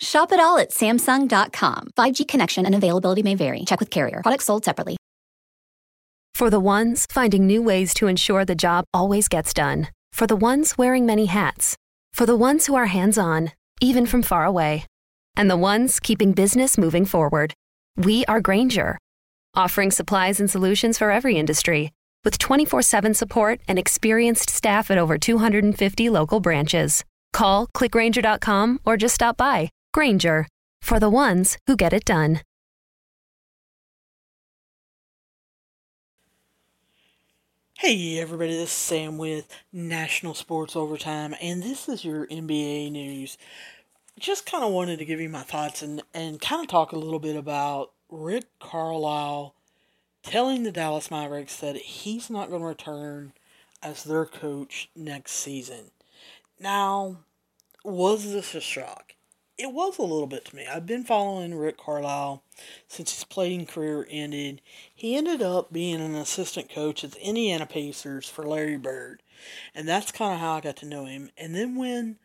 Shop it all at Samsung.com. 5G connection and availability may vary. Check with carrier. Products sold separately. For the ones finding new ways to ensure the job always gets done. For the ones wearing many hats. For the ones who are hands on, even from far away. And the ones keeping business moving forward. We are Grainger, offering supplies and solutions for every industry with 24 7 support and experienced staff at over 250 local branches. Call clickgrainger.com or just stop by. Grainger, for the ones who get it done. Hey everybody, this is Sam with National Sports Overtime, and this is your NBA news. Just kind of wanted to give you my thoughts and, and kind of talk a little bit about Rick Carlisle telling the Dallas Mavericks that he's not going to return as their coach next season. Now, was this a shock? It was a little bit to me. I've been following Rick Carlisle since his playing career ended. He ended up being an assistant coach at the Indiana Pacers for Larry Bird, and that's kind of how I got to know him. And then when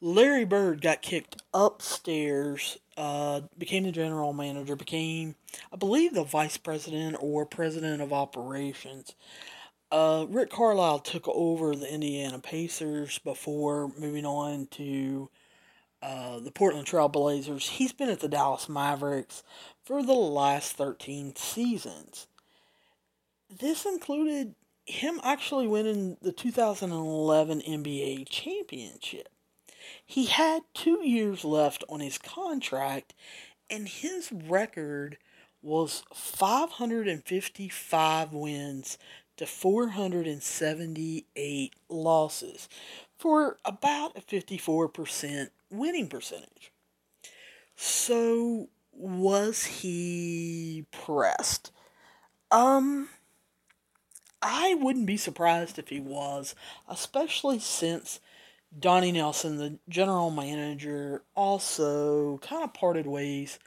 Larry Bird got kicked upstairs, uh, became the general manager, became, I believe, the vice president or president of operations. Uh, Rick Carlisle took over the Indiana Pacers before moving on to uh, the Portland Trail Blazers. He's been at the Dallas Mavericks for the last 13 seasons. This included him actually winning the 2011 NBA championship. He had two years left on his contract, and his record was 555 wins to 478 losses for about a 54% winning percentage. So, was he pressed? Um, I wouldn't be surprised if he was, especially since Donnie Nelson, the general manager, also kind of parted ways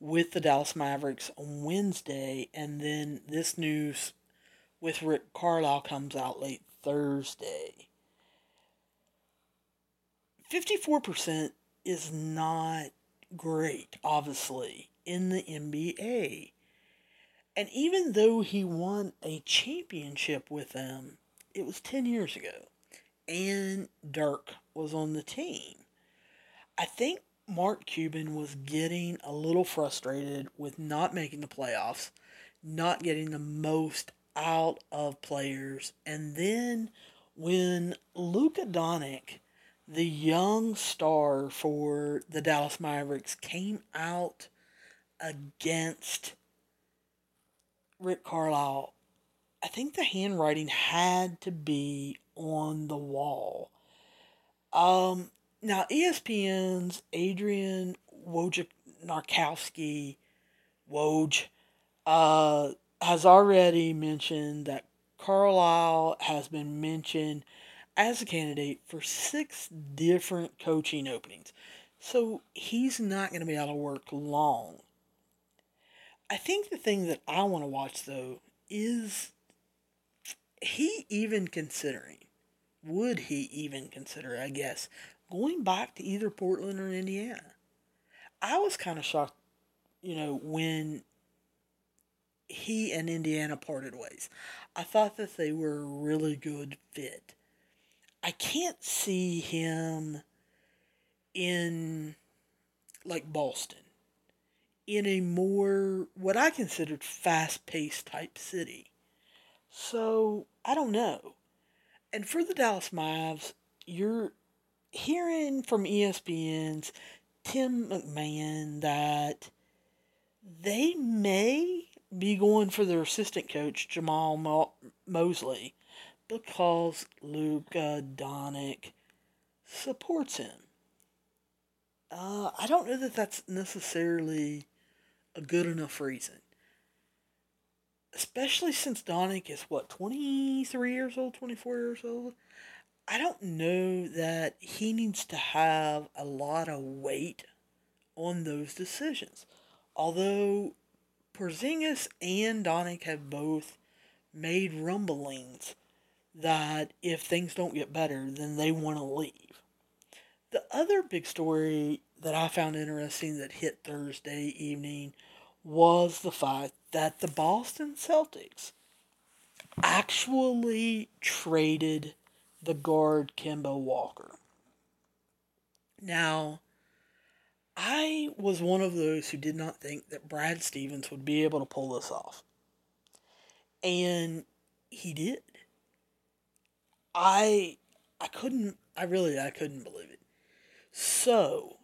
with the Dallas Mavericks on Wednesday, and then this news with Rick Carlisle comes out late Thursday. 54% is not great, obviously, in the NBA. And even though he won a championship with them, it was 10 years ago. And Dirk was on the team. I think Mark Cuban was getting a little frustrated with not making the playoffs, not getting the most out of players. And then when Luka Doncic, the young star for the Dallas Mavericks, came out against Rick Carlisle, I think the handwriting had to be on the wall. Um, now ESPN's Adrian Wojnarowski, Woj, uh, has already mentioned that Carlisle has been mentioned as a candidate for six different coaching openings. So he's not going to be out of work long. I think the thing that I want to watch though is he even considering, would he even consider, I guess, going back to either Portland or Indiana? I was kind of shocked, you know, when he and Indiana parted ways. I thought that they were a really good fit. I can't see him in like Boston in a more what I considered fast-paced type city. So, I don't know. And for the Dallas Mavs, you're hearing from ESPN's Tim McMahon that they may be going for their assistant coach, Jamahl Mo- Mosley, because Luka Doncic supports him. Uh, I don't know that that's necessarily a good enough reason. especially since Donick is what, 23 years old, 24 years old. I don't know that he needs to have a lot of weight on those decisions. Although Porzingis and Donick have both made rumblings that if things don't get better, then they want to leave. The other big story that I found interesting that hit Thursday evening was the fact that the Boston Celtics actually traded the guard Kemba Walker. Now, I was one of those who did not think that Brad Stevens would be able to pull this off. And he did. I I couldn't I really I couldn't believe it. So,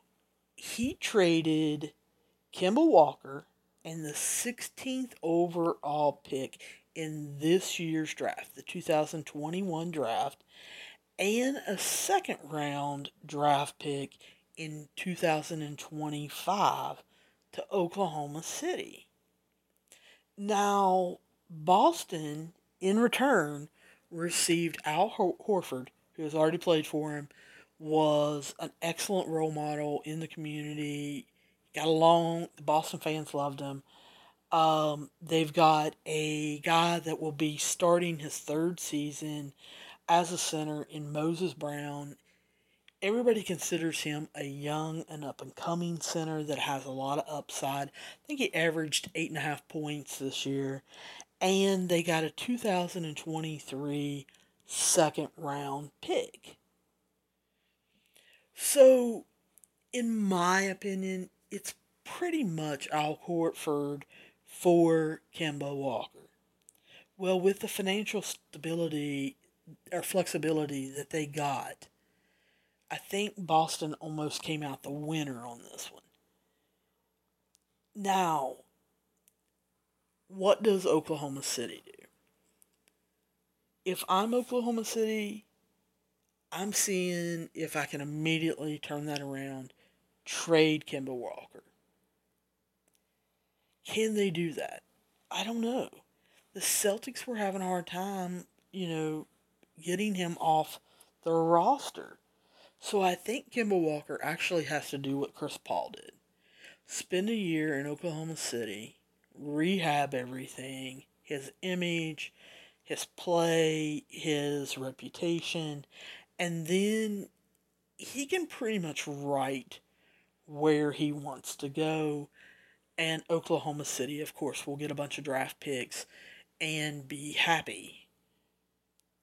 he traded Kemba Walker and the 16th overall pick in this year's draft, the 2021 draft, and a second round draft pick in 2025 to Oklahoma City. Now, Boston, in return, received Al Horford, who has already played for him, was an excellent role model in the community. Got along, the Boston fans loved him. Um, they've got a guy that will be starting his third season as a center in Moses Brown. Everybody considers him a young and up and coming center that has a lot of upside. I think he averaged eight and a half points this year. And they got a 2023 second round pick. So, in my opinion, it's pretty much Al Horford for Kemba Walker. Well, with the financial stability or flexibility that they got, I think Boston almost came out the winner on this one. Now, what does Oklahoma City do? If I'm Oklahoma City, I'm seeing if I can immediately turn that around, trade Kemba Walker. Can they do that? I don't know. The Celtics were having a hard time, you know, getting him off the roster. So I think Kemba Walker actually has to do what Chris Paul did. Spend a year in Oklahoma City, rehab everything, his image, his play, his reputation, and then he can pretty much write where he wants to go and Oklahoma City, of course, will get a bunch of draft picks and be happy.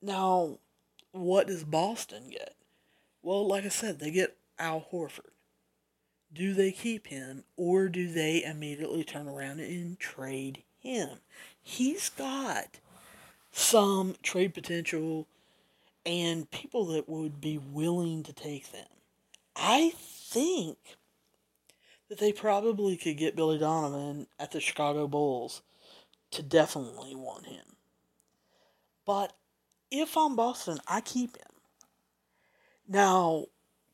Now, what does Boston get? Well, like I said, they get Al Horford. Do they keep him or do they immediately turn around and trade him? He's got some trade potential and people that would be willing to take them. I think that they probably could get Billy Donovan at the Chicago Bulls to definitely want him. But if I'm Boston, I keep him. Now,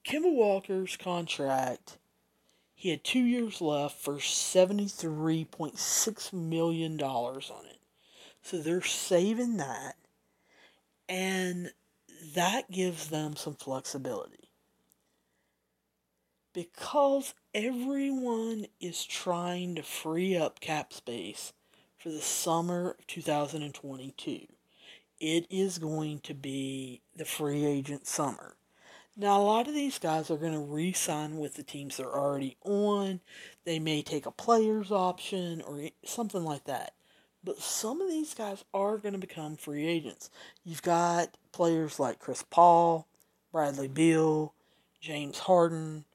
Kemba Walker's contract, he had two years left for $73.6 million on it. So they're saving that, and that gives them some flexibility because everyone is trying to free up cap space for the summer of 2022. It is going to be the free agent summer. Now, a lot of these guys are going to re sign with the teams they're already on. They may take a player's option or something like that. But some of these guys are going to become free agents. You've got players like Chris Paul, Bradley Beal, James Harden,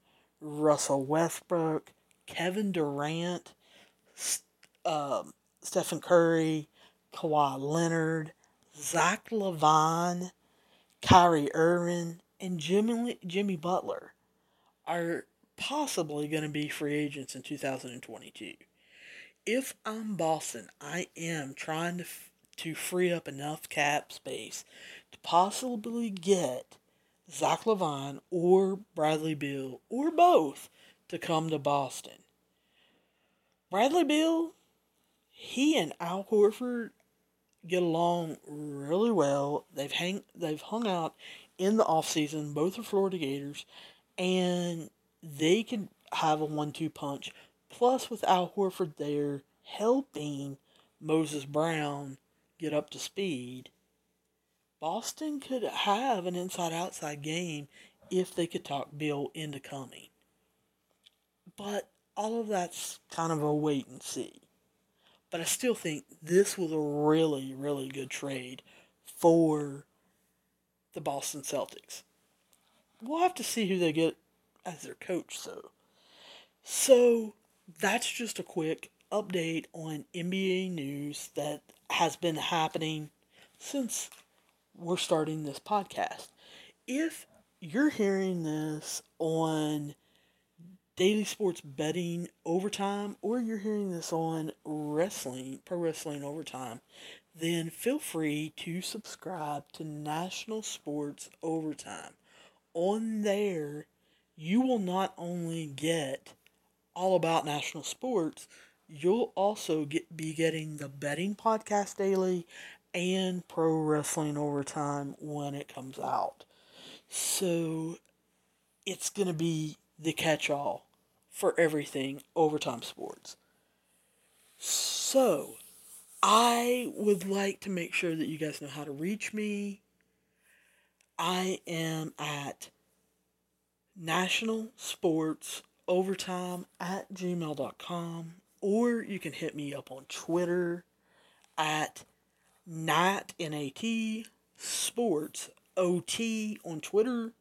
Russell Westbrook, Kevin Durant, um, Stephen Curry, Kawhi Leonard, Zach LaVine, Kyrie Irving, and Jimmy, Jimmy Butler are possibly going to be free agents in 2022. If I'm Boston, I am trying to, f- to free up enough cap space to possibly get Zach LaVine or Bradley Beal or both to come to Boston. Bradley Beal, he and Al Horford get along really well. They've hang they've hung out in the off season. Both are Florida Gators, and they can have a one-two punch. Plus, with Al Horford there helping Moses Brown get up to speed, Boston could have an inside-outside game if they could talk Beal into coming. But all of that's kind of a wait and see. But I still think this was a really, really good trade for the Boston Celtics. We'll have to see who they get as their coach, so. So that's just a quick update on NBA news that has been happening since we're starting this podcast. If you're hearing this on daily sports betting overtime or you're hearing this on wrestling, pro wrestling overtime, then feel free to subscribe to National Sports Overtime. On there, you will not only get all about national sports, you'll also get be getting the betting podcast daily and pro wrestling overtime when it comes out. So it's going to be the catch all for everything overtime sports. So, I would like to make sure that you guys know how to reach me. I am at National Sports Overtime at gmail.com, or you can hit me up on Twitter at Nat N-A-T Sports OT on Twitter.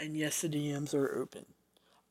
And yes, the DMs are open.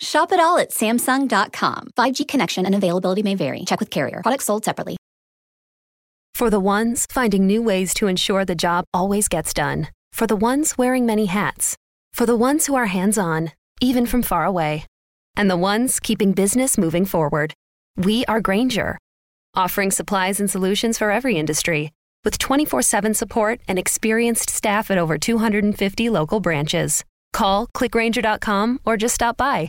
Shop it all at Samsung.com. 5G connection and availability may vary. Check with carrier. Products sold separately. For the ones finding new ways to ensure the job always gets done. For the ones wearing many hats. For the ones who are hands on, even from far away. And the ones keeping business moving forward. We are Grainger, offering supplies and solutions for every industry with 24 7 support and experienced staff at over 250 local branches. Call clickgrainger.com or just stop by.